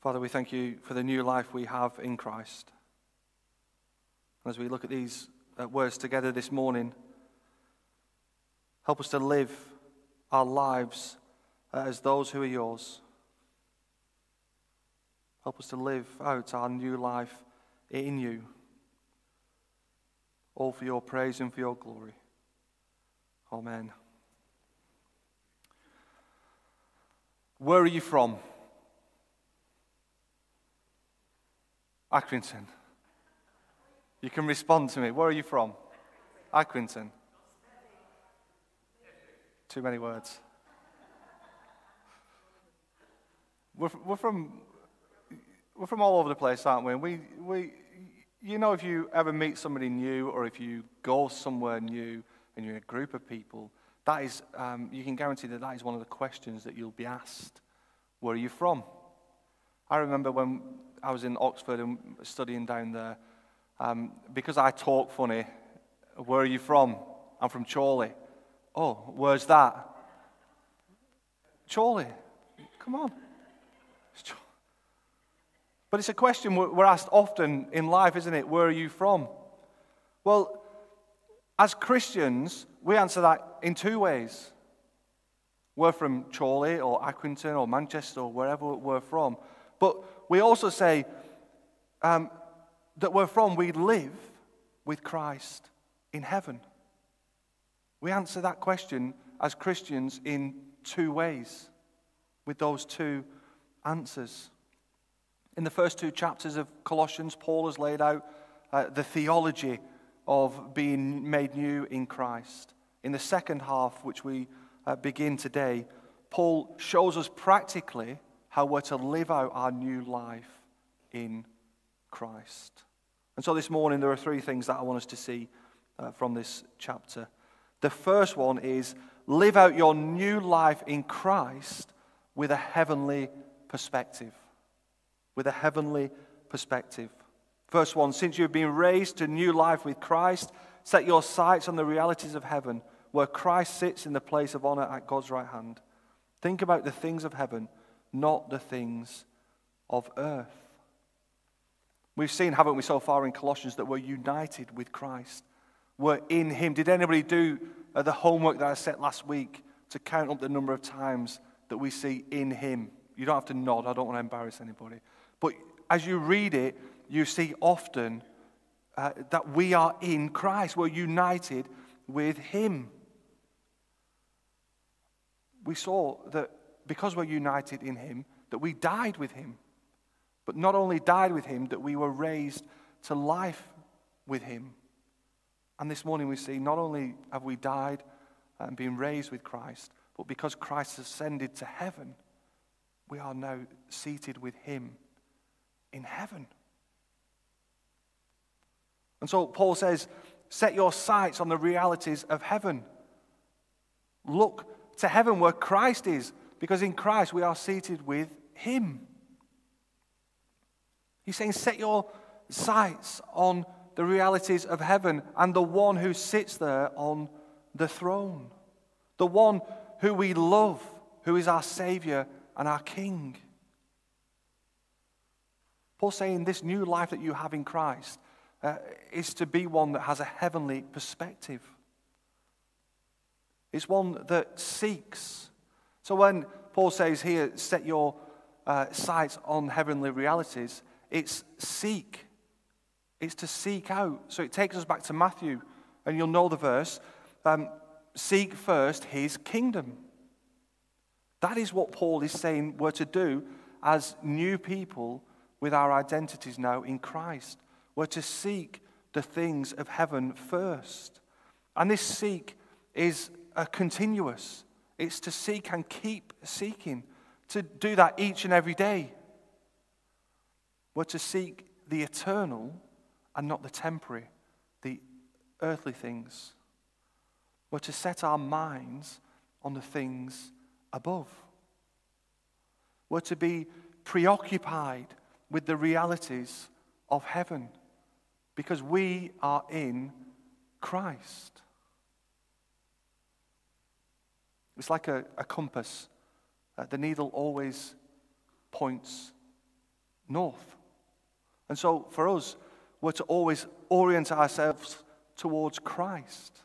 Father, we thank you for the new life we have in Christ. And as we look at these uh, words together this morning, help us to live our lives uh, as those who are yours. Help us to live out our new life in you, all for your praise and for your glory. Amen. Where are you from? Accrington. You can respond to me. Where are you from? Accrington. Too many words. We're, we're, from, we're from all over the place, aren't we? And we, we, you know, if you ever meet somebody new or if you go somewhere new and you're in a group of people, that is, um, you can guarantee that that is one of the questions that you'll be asked. Where are you from? I remember when I was in Oxford and studying down there, um, because I talk funny, where are you from? I'm from Chorley. Oh, where's that? Chorley. Come on. But it's a question we're asked often in life, isn't it? Where are you from? Well, as Christians, we answer that in two ways. We're from Chorley or Accrington or Manchester or wherever we're from. But we also say um, that we're from, we live with Christ in heaven. We answer that question as Christians in two ways, with those two answers. In the first two chapters of Colossians, Paul has laid out uh, the theology of being made new in Christ. In the second half, which we uh, begin today, Paul shows us practically how we're to live out our new life in Christ. And so this morning, there are three things that I want us to see uh, from this chapter. The first one is live out your new life in Christ with a heavenly perspective. With a heavenly perspective. Verse 1 Since you've been raised to new life with Christ, set your sights on the realities of heaven, where Christ sits in the place of honor at God's right hand. Think about the things of heaven, not the things of earth. We've seen, haven't we, so far in Colossians, that we're united with Christ. We're in Him. Did anybody do uh, the homework that I set last week to count up the number of times that we see in Him? You don't have to nod, I don't want to embarrass anybody. But as you read it, you see often uh, that we are in Christ. We're united with Him. We saw that because we're united in Him, that we died with Him but not only died with him, that we were raised to life with him. And this morning we see not only have we died and been raised with Christ, but because Christ ascended to heaven, we are now seated with him in heaven. And so Paul says, set your sights on the realities of heaven. Look to heaven where Christ is, because in Christ we are seated with him. He's saying, set your sights on the realities of heaven and the one who sits there on the throne, the one who we love, who is our Savior and our King. Paul's saying this new life that you have in Christ uh, is to be one that has a heavenly perspective. It's one that seeks. So when Paul says here, set your uh, sights on heavenly realities, it's seek. It's to seek out. So it takes us back to Matthew, and you'll know the verse um, seek first his kingdom. That is what Paul is saying we're to do as new people with our identities now in Christ. We're to seek the things of heaven first. And this seek is a continuous, it's to seek and keep seeking, to do that each and every day. We're to seek the eternal and not the temporary, the earthly things. We're to set our minds on the things above. We're to be preoccupied with the realities of heaven because we are in Christ. It's like a, a compass. Uh, the needle always points north. And so for us, we're to always orient ourselves towards Christ.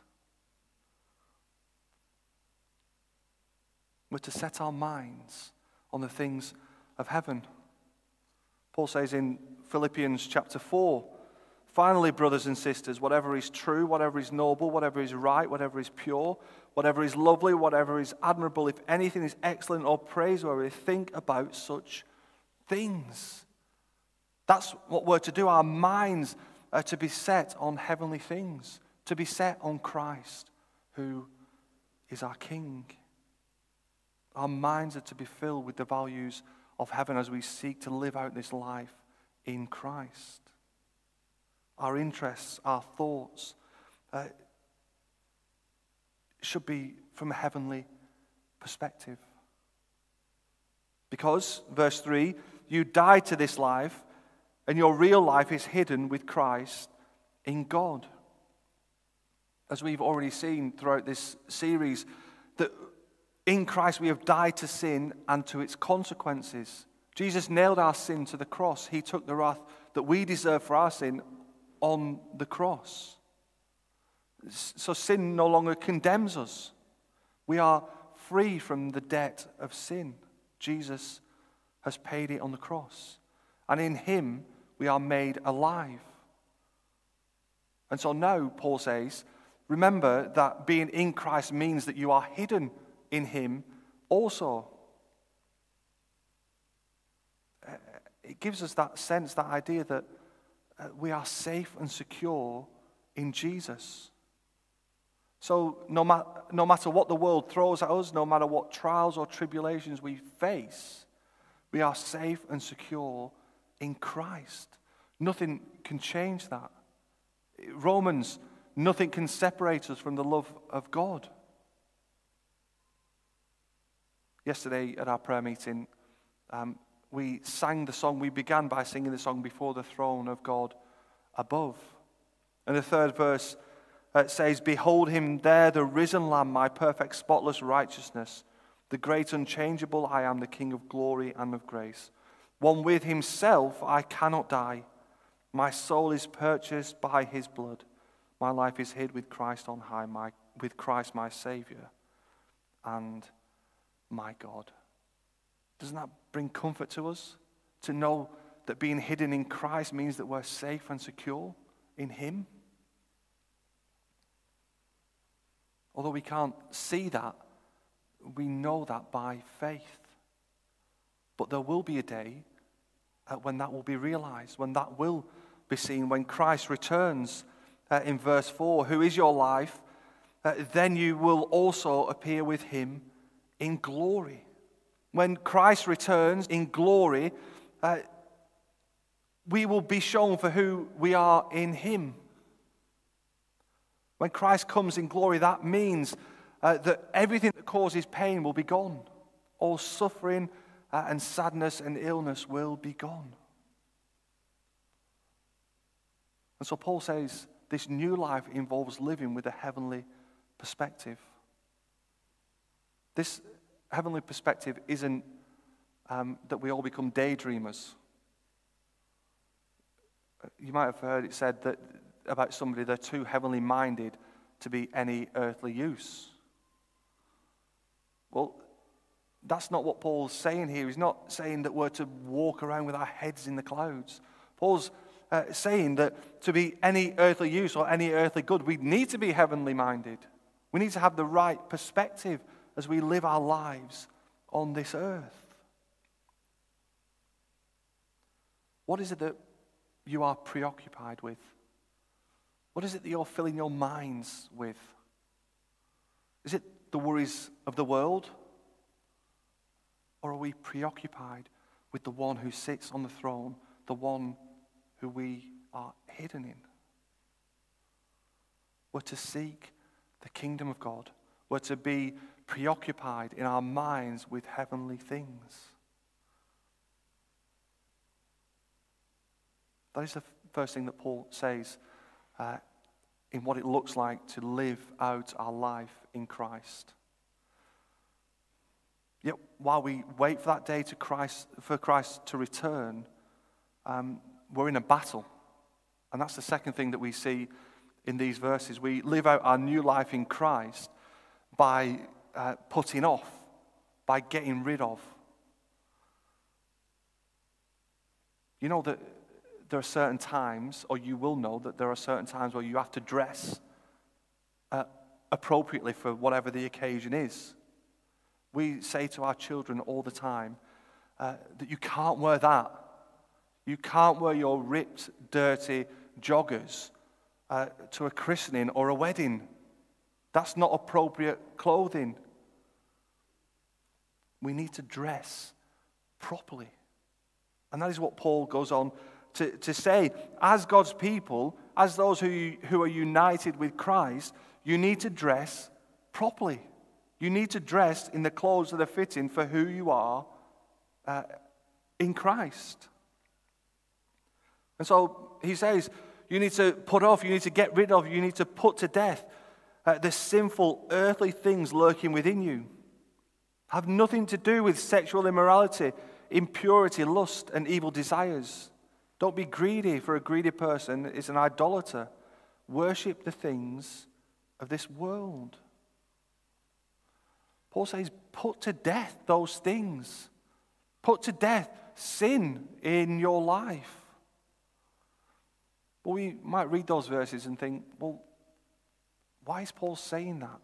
We're to set our minds on the things of heaven. Paul says in Philippians chapter 4 Finally, brothers and sisters, whatever is true, whatever is noble, whatever is right, whatever is pure, whatever is lovely, whatever is admirable, if anything is excellent or praiseworthy, think about such things. That's what we're to do. Our minds are to be set on heavenly things, to be set on Christ, who is our King. Our minds are to be filled with the values of heaven as we seek to live out this life in Christ our interests, our thoughts, uh, should be from a heavenly perspective. Because, verse 3, you died to this life, and your real life is hidden with Christ in God. As we've already seen throughout this series, that in Christ we have died to sin and to its consequences. Jesus nailed our sin to the cross. He took the wrath that we deserve for our sin on the cross. So sin no longer condemns us. We are free from the debt of sin. Jesus has paid it on the cross. And in him, we are made alive. And so now, Paul says, remember that being in Christ means that you are hidden in him also. Uh, it gives us that sense, that idea that uh, we are safe and secure in Jesus. So, no, ma- no matter what the world throws at us, no matter what trials or tribulations we face, we are safe and secure in Christ. Nothing can change that. Romans, nothing can separate us from the love of God. Yesterday at our prayer meeting, um, we sang the song, we began by singing the song before the throne of God above. And the third verse uh, says, Behold him there, the risen Lamb, my perfect, spotless righteousness, the great, unchangeable I am, the King of glory and of grace. One with himself, I cannot die. My soul is purchased by his blood. My life is hid with Christ on high, my, with Christ my Savior and my God. Doesn't that bring comfort to us? To know that being hidden in Christ means that we're safe and secure in Him? Although we can't see that, we know that by faith. But there will be a day uh, when that will be realized, when that will be seen, when Christ returns uh, in verse 4 Who is your life? Uh, then you will also appear with him in glory. When Christ returns in glory, uh, we will be shown for who we are in Him. When Christ comes in glory, that means uh, that everything that causes pain will be gone. All suffering uh, and sadness and illness will be gone. And so Paul says this new life involves living with a heavenly perspective. This heavenly perspective isn't um, that we all become daydreamers. You might have heard it said that about somebody they're too heavenly minded to be any earthly use. Well, that's not what Paul's saying here. He's not saying that we're to walk around with our heads in the clouds. Paul's uh, saying that to be any earthly use or any earthly good, we need to be heavenly minded. We need to have the right perspective as we live our lives on this earth. What is it that you are preoccupied with? What is it that you're filling your minds with? Is it the worries of the world? Or are we preoccupied with the one who sits on the throne, the one who we are hidden in? We're to seek the kingdom of God. We're to be preoccupied in our minds with heavenly things. That is the first thing that Paul says uh, in what it looks like to live out our life in Christ. Yet while we wait for that day to Christ, for Christ to return, um, we're in a battle. And that's the second thing that we see in these verses. We live out our new life in Christ by uh, putting off, by getting rid of. You know that there are certain times, or you will know that there are certain times where you have to dress uh, appropriately for whatever the occasion is. We say to our children all the time uh, that you can't wear that. You can't wear your ripped, dirty joggers uh, to a christening or a wedding. That's not appropriate clothing. We need to dress properly. And that is what Paul goes on to, to say. As God's people, as those who, who are united with Christ, you need to dress properly. You need to dress in the clothes that are fitting for who you are uh, in Christ. And so he says, you need to put off, you need to get rid of, you need to put to death uh, the sinful earthly things lurking within you. Have nothing to do with sexual immorality, impurity, lust, and evil desires. Don't be greedy, for a greedy person is an idolater. Worship the things of this world. Paul says, put to death those things. Put to death sin in your life. But we might read those verses and think, well, why is Paul saying that?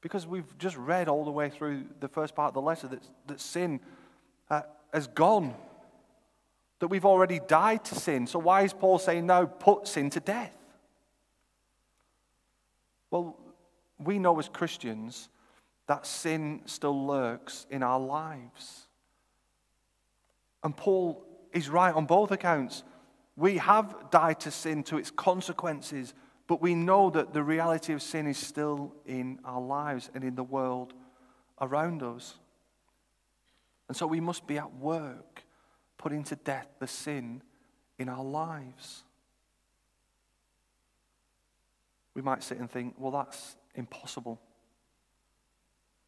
Because we've just read all the way through the first part of the letter that, that sin uh, has gone, that we've already died to sin. So why is Paul saying, now put sin to death? Well, we know as Christians that sin still lurks in our lives. And Paul is right on both accounts. We have died to sin, to its consequences, but we know that the reality of sin is still in our lives and in the world around us. And so we must be at work putting to death the sin in our lives. We might sit and think, well, that's impossible.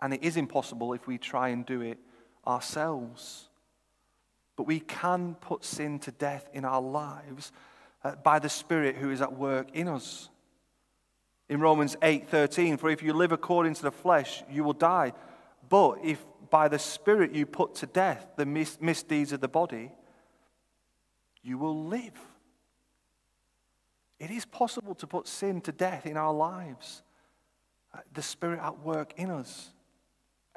And it is impossible if we try and do it ourselves. But we can put sin to death in our lives uh, by the Spirit who is at work in us. In Romans 8:13, for if you live according to the flesh, you will die. But if by the Spirit you put to death the mis- misdeeds of the body, you will live. It is possible to put sin to death in our lives. Uh, the Spirit at work in us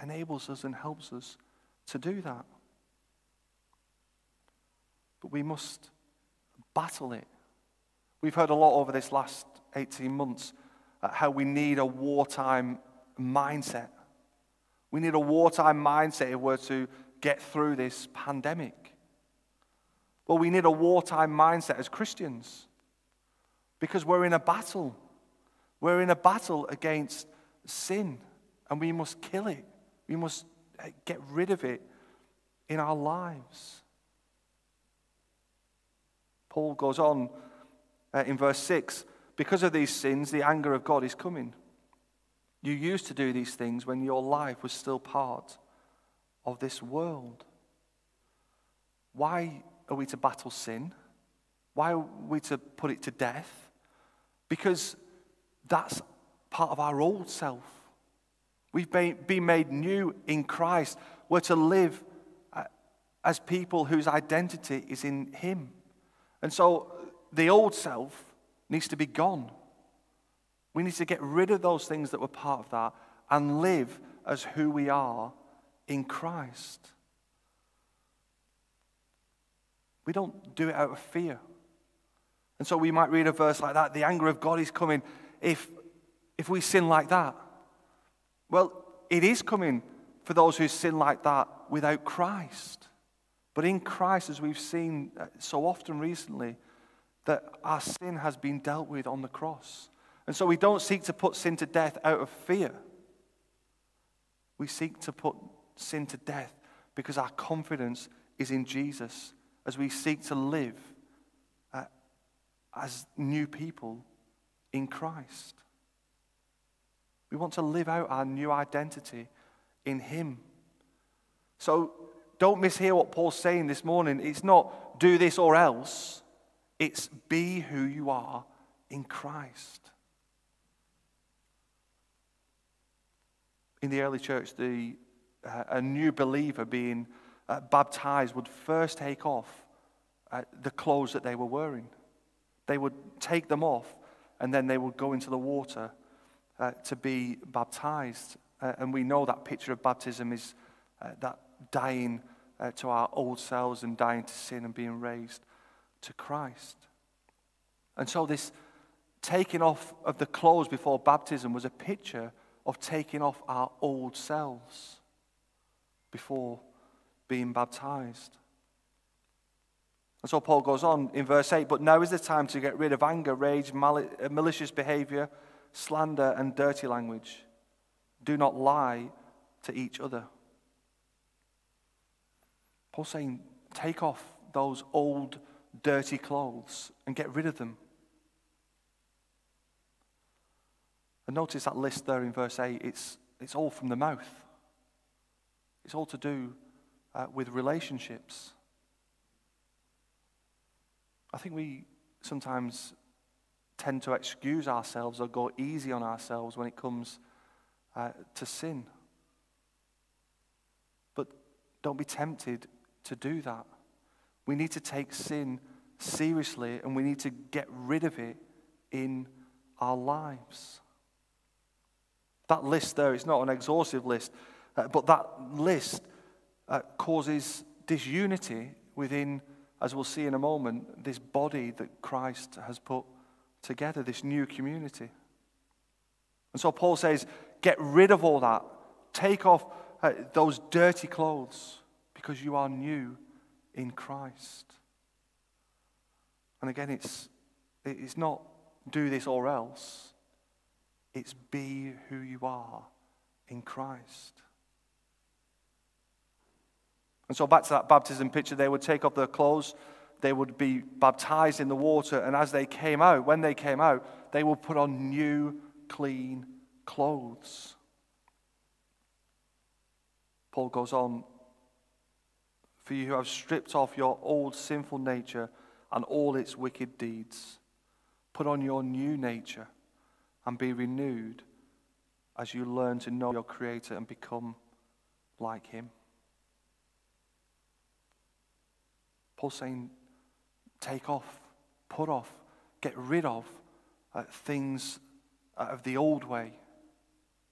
enables us and helps us to do that. But we must battle it. We've heard a lot over this last 18 months how we need a wartime mindset. We need a wartime mindset if we're to get through this pandemic. Well, we need a wartime mindset as Christians because we're in a battle. We're in a battle against sin and we must kill it. We must uh, get rid of it in our lives. Paul goes on uh, in verse 6 because of these sins, the anger of God is coming. You used to do these things when your life was still part of this world. Why are we to battle sin? Why are we to put it to death? Because that's part of our old self. We've been made new in Christ. We're to live uh, as people whose identity is in Him. And so the old self needs to be gone. We need to get rid of those things that were part of that and live as who we are in Christ. We don't do it out of fear. And so we might read a verse like that the anger of God is coming if, if we sin like that. Well, it is coming for those who sin like that without Christ. But in Christ, as we've seen uh, so often recently, that our sin has been dealt with on the cross. And so we don't seek to put sin to death out of fear. We seek to put sin to death because our confidence is in Jesus as we seek to live uh, as new people in Christ. We want to live out our new identity in Him. So don't mishear what Paul's saying this morning. It's not do this or else, it's be who you are in Christ. In the early church, the, uh, a new believer being uh, baptized would first take off uh, the clothes that they were wearing. They would take them off and then they would go into the water uh, to be baptized. Uh, and we know that picture of baptism is uh, that dying to our old selves and dying to sin and being raised to Christ. And so, this taking off of the clothes before baptism was a picture of taking off our old selves before being baptized. And so Paul goes on in verse 8, but now is the time to get rid of anger, rage, uh, malicious behavior, slander, and dirty language. Do not lie to each other. Paul's saying, take off those old, dirty clothes and get rid of them. And notice that list there in verse 8, it's, it's all from the mouth. It's all to do uh, with relationships. I think we sometimes tend to excuse ourselves or go easy on ourselves when it comes uh, to sin. But don't be tempted to do that. We need to take sin seriously and we need to get rid of it in our lives. That list there is not an exhaustive list, uh, but that list uh, causes disunity within as we'll see in a moment, this body that Christ has put together, this new community. And so Paul says, get rid of all that. Take off uh, those dirty clothes because you are new in Christ. And again, it's, it's not do this or else, it's be who you are in Christ. And so, back to that baptism picture, they would take off their clothes, they would be baptized in the water, and as they came out, when they came out, they would put on new, clean clothes. Paul goes on, For you who have stripped off your old sinful nature and all its wicked deeds, put on your new nature and be renewed as you learn to know your Creator and become like Him. Paul's saying, take off, put off, get rid of uh, things of the old way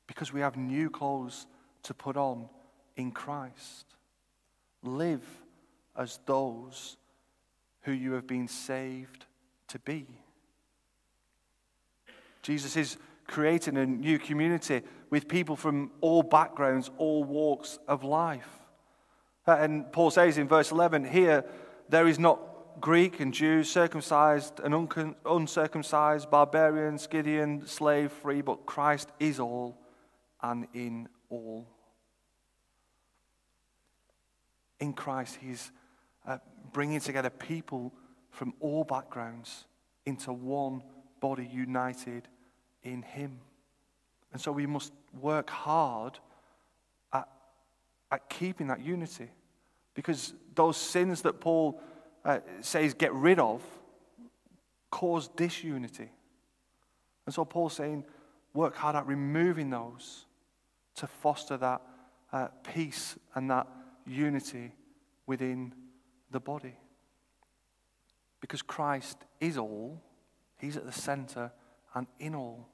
because we have new clothes to put on in Christ. Live as those who you have been saved to be. Jesus is creating a new community with people from all backgrounds, all walks of life. Uh, and Paul says in verse 11 here, there is not Greek and Jew, circumcised and uncircumcised, barbarian, Scythian, slave, free, but Christ is all and in all. In Christ, He's uh, bringing together people from all backgrounds into one body united in Him. And so we must work hard at, at keeping that unity. Because those sins that Paul uh, says get rid of cause disunity. And so Paul's saying, work hard at removing those to foster that uh, peace and that unity within the body. Because Christ is all, He's at the center and in all.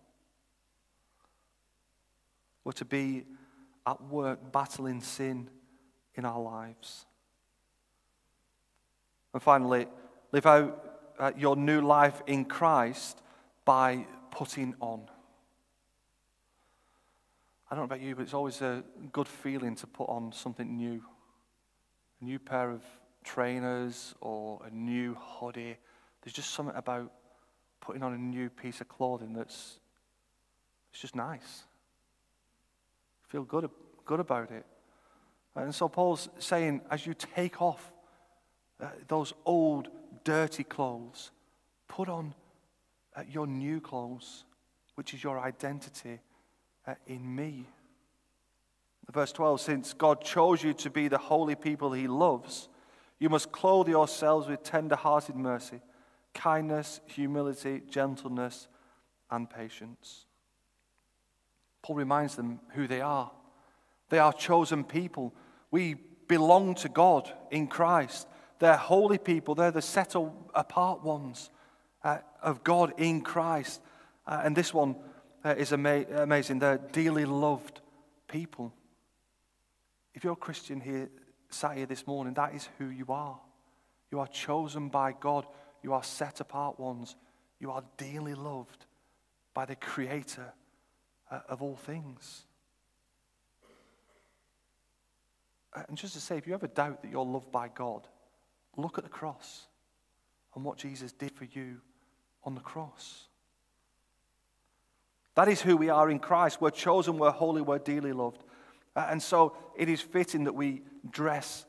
We're to be at work battling sin in our lives. And finally, live out uh, your new life in Christ by putting on. I don't know about you, but it's always a good feeling to put on something new. A new pair of trainers or a new hoodie. There's just something about putting on a new piece of clothing that's it's just nice. Feel good, good about it. And so Paul's saying, as you take off uh, those old, dirty clothes. Put on uh, your new clothes, which is your identity uh, in me. Verse 12 Since God chose you to be the holy people he loves, you must clothe yourselves with tender hearted mercy, kindness, humility, gentleness, and patience. Paul reminds them who they are. They are chosen people. We belong to God in Christ. They're holy people. They're the set apart ones uh, of God in Christ. Uh, and this one uh, is ama- amazing. They're dearly loved people. If you're a Christian here, sat here this morning, that is who you are. You are chosen by God. You are set apart ones. You are dearly loved by the Creator uh, of all things. Uh, and just to say, if you ever doubt that you're loved by God, look at the cross and what Jesus did for you on the cross. That is who we are in Christ. We're chosen, we're holy, we're dearly loved. Uh, and so it is fitting that we dress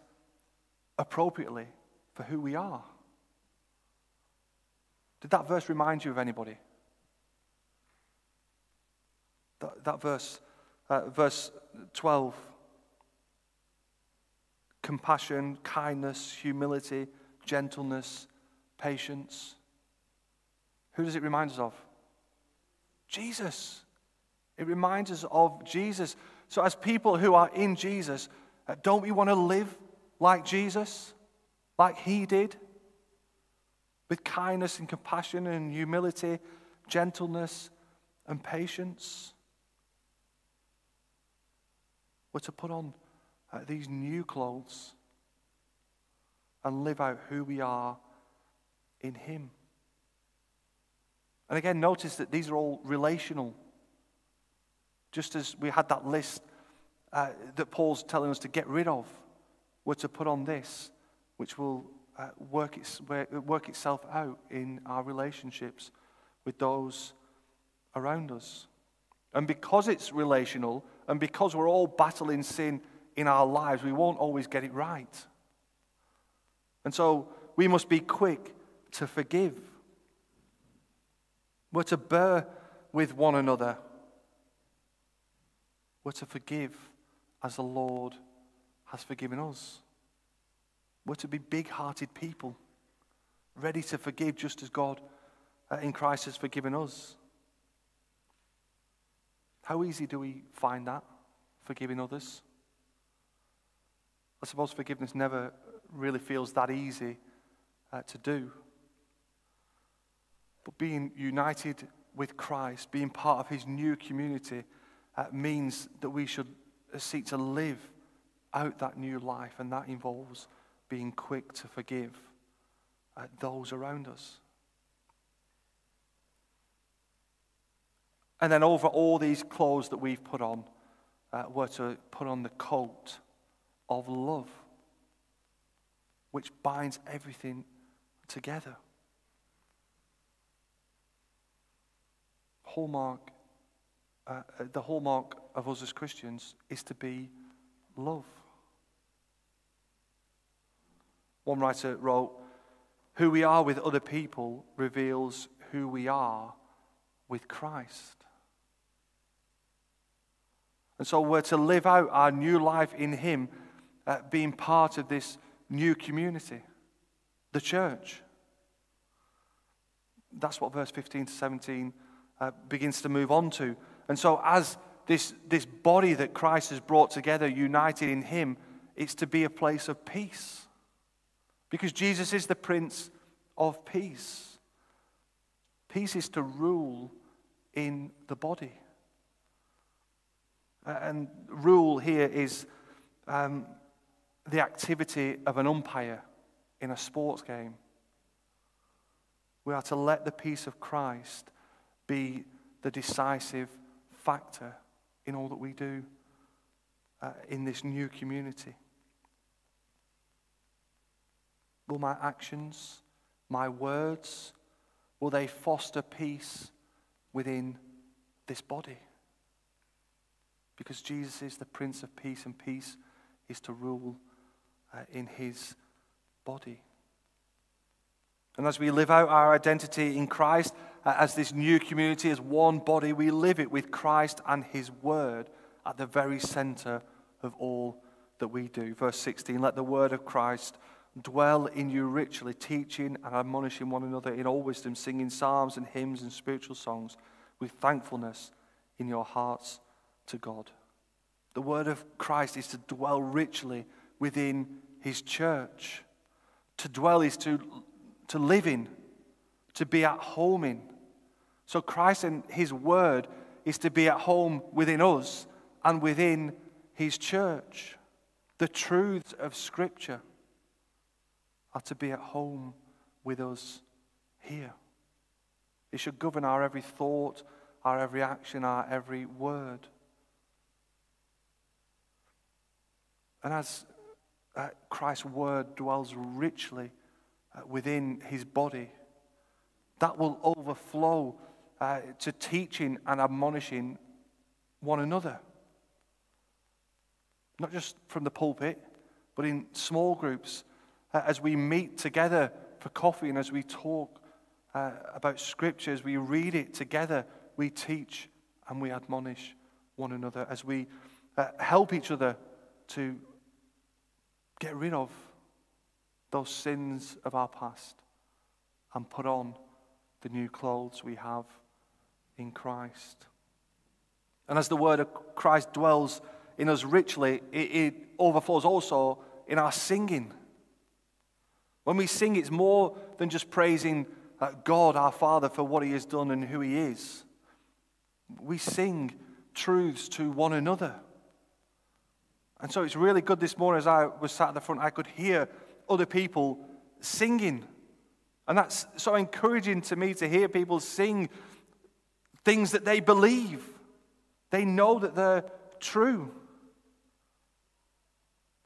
appropriately for who we are. Did that verse remind you of anybody? That, that verse, uh, verse 12 compassion, kindness, humility, gentleness, patience. Who does it remind us of? Jesus. It reminds us of Jesus. So, as people who are in Jesus, uh, don't we want to live like Jesus, like he did? With kindness and compassion and humility, gentleness and patience. We're to put on uh, these new clothes and live out who we are in Him. And again, notice that these are all relational. Just as we had that list uh, that Paul's telling us to get rid of, we're to put on this, which will uh, work, its, work itself out in our relationships with those around us. And because it's relational, and because we're all battling sin in our lives, we won't always get it right. And so we must be quick to forgive. We're to bear with one another. We're to forgive as the Lord has forgiven us. We're to be big hearted people, ready to forgive just as God uh, in Christ has forgiven us. How easy do we find that, forgiving others? I suppose forgiveness never really feels that easy uh, to do. But being united with Christ, being part of his new community, uh, means that we should seek to live out that new life, and that involves being quick to forgive uh, those around us. And then, over all these clothes that we've put on, uh, we're to put on the coat of love, which binds everything together. Hallmark, uh, uh, the hallmark of us as Christians is to be love. One writer wrote, Who we are with other people reveals who we are with Christ. And so we're to live out our new life in Him uh, being part of this new community, the church. That's what verse 15 to 17 uh, begins to move on to. And so, as this, this body that Christ has brought together, united in Him, it's to be a place of peace. Because Jesus is the Prince of Peace. Peace is to rule in the body. And rule here is um, the activity of an umpire in a sports game. We are to let the peace of Christ be the decisive factor in all that we do uh, in this new community. Will my actions, my words, will they foster peace within this body? Because Jesus is the Prince of Peace, and peace is to rule uh, in his body. And as we live out our identity in Christ, uh, as this new community, as one body, we live it with Christ and his word at the very center of all that we do. Verse 16 Let the word of Christ dwell in you richly, teaching and admonishing one another in all wisdom, singing psalms and hymns and spiritual songs with thankfulness in your hearts to God. The word of Christ is to dwell richly within his church. To dwell is to, to live in, to be at home in. So Christ and his word is to be at home within us and within his church. The truths of Scripture are to be at home with us here. It should govern our every thought, our every action, our every word. And as uh, Christ's word dwells richly uh, within his body, that will overflow uh, to teaching and admonishing one another. Not just from the pulpit, but in small groups as we meet together for coffee and as we talk uh, about scriptures, we read it together, we teach and we admonish one another as we uh, help each other to get rid of those sins of our past and put on the new clothes we have in Christ. And as the word of Christ dwells in us richly, it, it overflows also in our singing. When we sing, it's more than just praising uh, God, our Father, for what He has done and who He is. We sing truths to one another. And so it's really good this morning as I was sat at the front, I could hear other people singing. And that's so encouraging to me to hear people sing things that they believe. They know that they're true.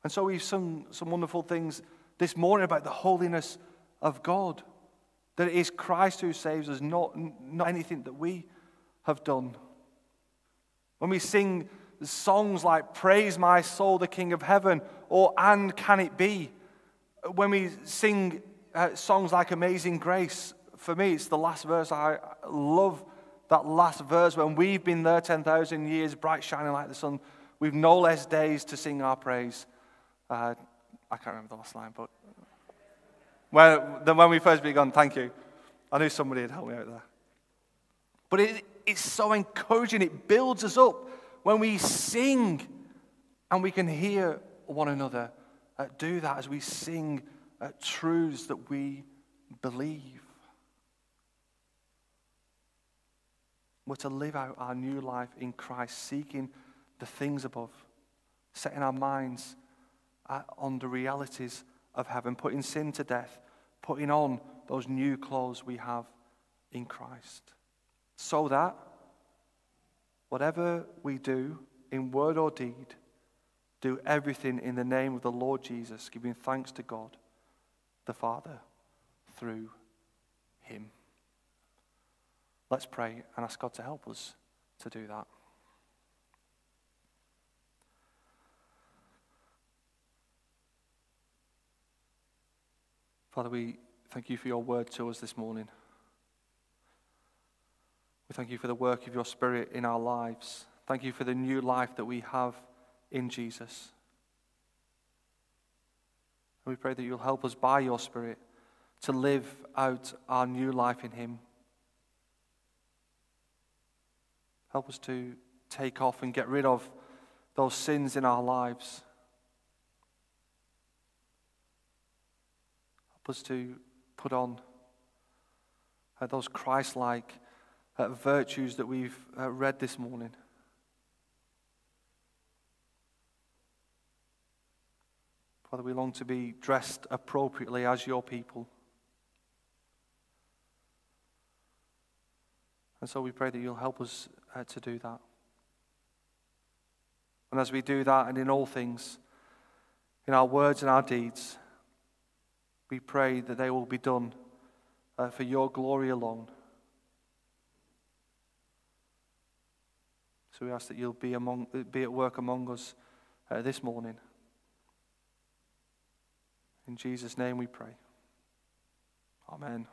And so we've sung some wonderful things this morning about the holiness of God. That it is Christ who saves us, not, not anything that we have done. When we sing songs like Praise My Soul, the King of Heaven, or And Can It Be, when we sing uh, songs like Amazing Grace, for me, it's the last verse. I love that last verse when we've been there 10,000 years, bright shining like the sun. We've no less days to sing our praise. Uh, I can't remember the last line, but when, when we first began, thank you. I knew somebody had helped me out there. But it, it's so encouraging. It builds us up when we sing and we can hear one another uh, do that as we sing uh, truths that we believe. We're to live out our new life in Christ, seeking the things above, setting our minds on the realities of heaven, putting sin to death, putting on those new clothes we have in Christ. So that whatever we do in word or deed, do everything in the name of the Lord Jesus, giving thanks to God the Father through him. Let's pray and ask God to help us to do that. Father, we thank you for your word to us this morning. We thank you for the work of your Spirit in our lives. Thank you for the new life that we have in Jesus. And we pray that you'll help us by your Spirit to live out our new life in Him. Help us to take off and get rid of those sins in our lives. Help us to put on uh, those Christ like uh, virtues that we've uh, read this morning. Father, we long to be dressed appropriately as your people. And so we pray that you'll help us uh, to do that. And as we do that, and in all things, in our words and our deeds, we pray that they will be done uh, for your glory alone. So we ask that you'll be, among, be at work among us uh, this morning. In Jesus' name we pray. Amen.